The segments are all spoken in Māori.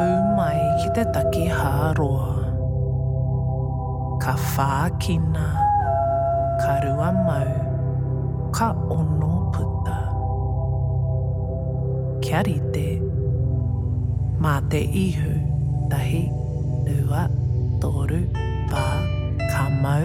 Ū mai ki te taki hāroa. Ka whākina, ka rua mau, ka ono puta. Kia rite, mā te ihu, tahi, rua, toru, whā, ka mau.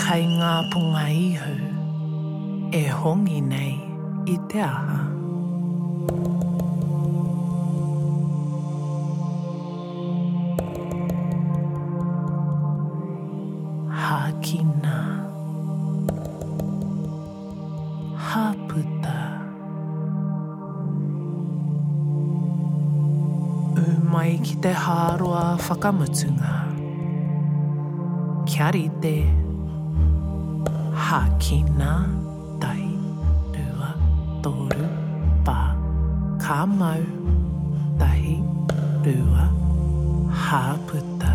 Kai ngā punga ihu e hongi nei i te aha? Hākina. Hāputa. Ū mai ki te hāroa whakamutunga. Kia rite. Hākina, tahi, rua, toru, pa. Ka mau, tahi, rua, hāputa.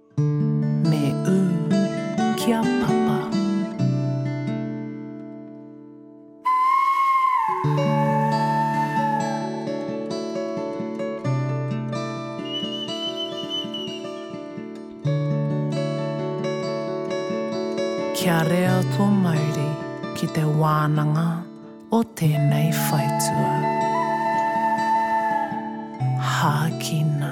Me ū ki a Papa. Kia rea tō mauri ki te wānanga o tēnei whaitua. Hākina.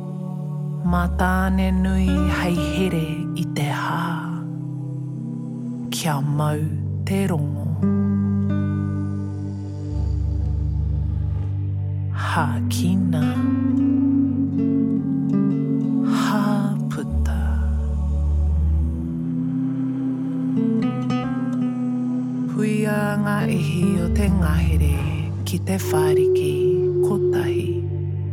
Ma Tāne nui hei here i te hā, kia mau te rongo. Hākina. Hāputa. Puia ngā ihi o te ngahere ki te whāriki kotahi.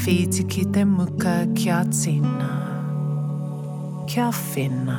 Whīti ki te muka kia tina, kia whina.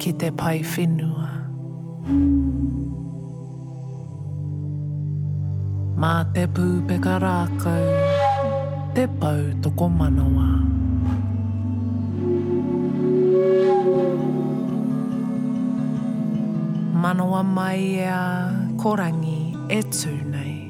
ki te pae whenua. Mā te pūpeka rākau te pou tokomanawa. Manawa mai e a Ko Rangi e tū nei.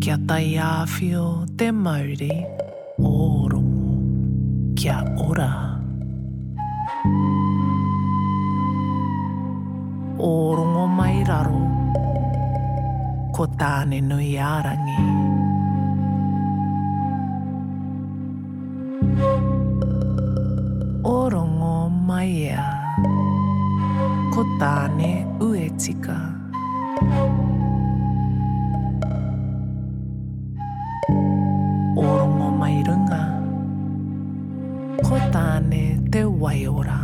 Kia taiāwhio te mauri o Ōrongo kia ora. Ōrongo mai raro, ko Tāne-nui-ā-rangi. Ōrongo maiea, ko Tāne-uetika. O Rongomairunga Ko Tāne te waiora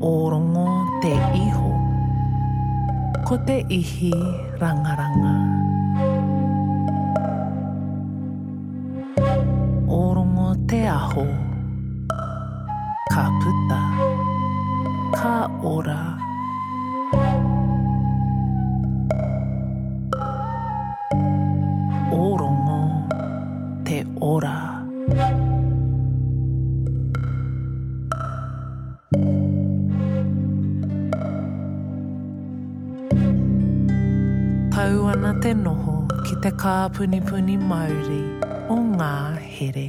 O Rongo te iho Ko te ihi rangaranga O Rongo te aho Ka puta. Ka ora. Orongo te ora. Tau ana te noho ki te kāpunipuni mauri o ngā here.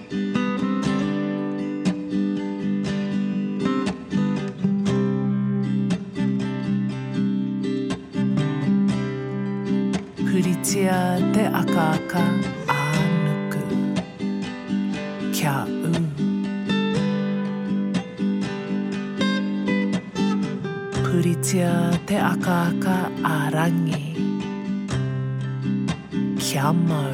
Puritia te akaaka a Nuku kia ū. Puritia te akaaka a Rangi kia mau.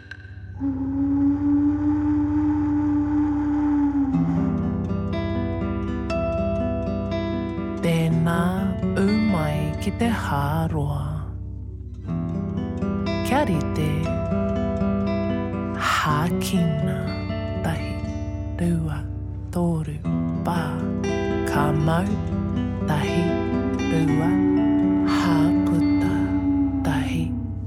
Tēnā ū mai ki te hāroa. Kia rite. Hākina, tahi, rua, tōru, pā. Ka mau, tahi, rua, hāputa, tahi.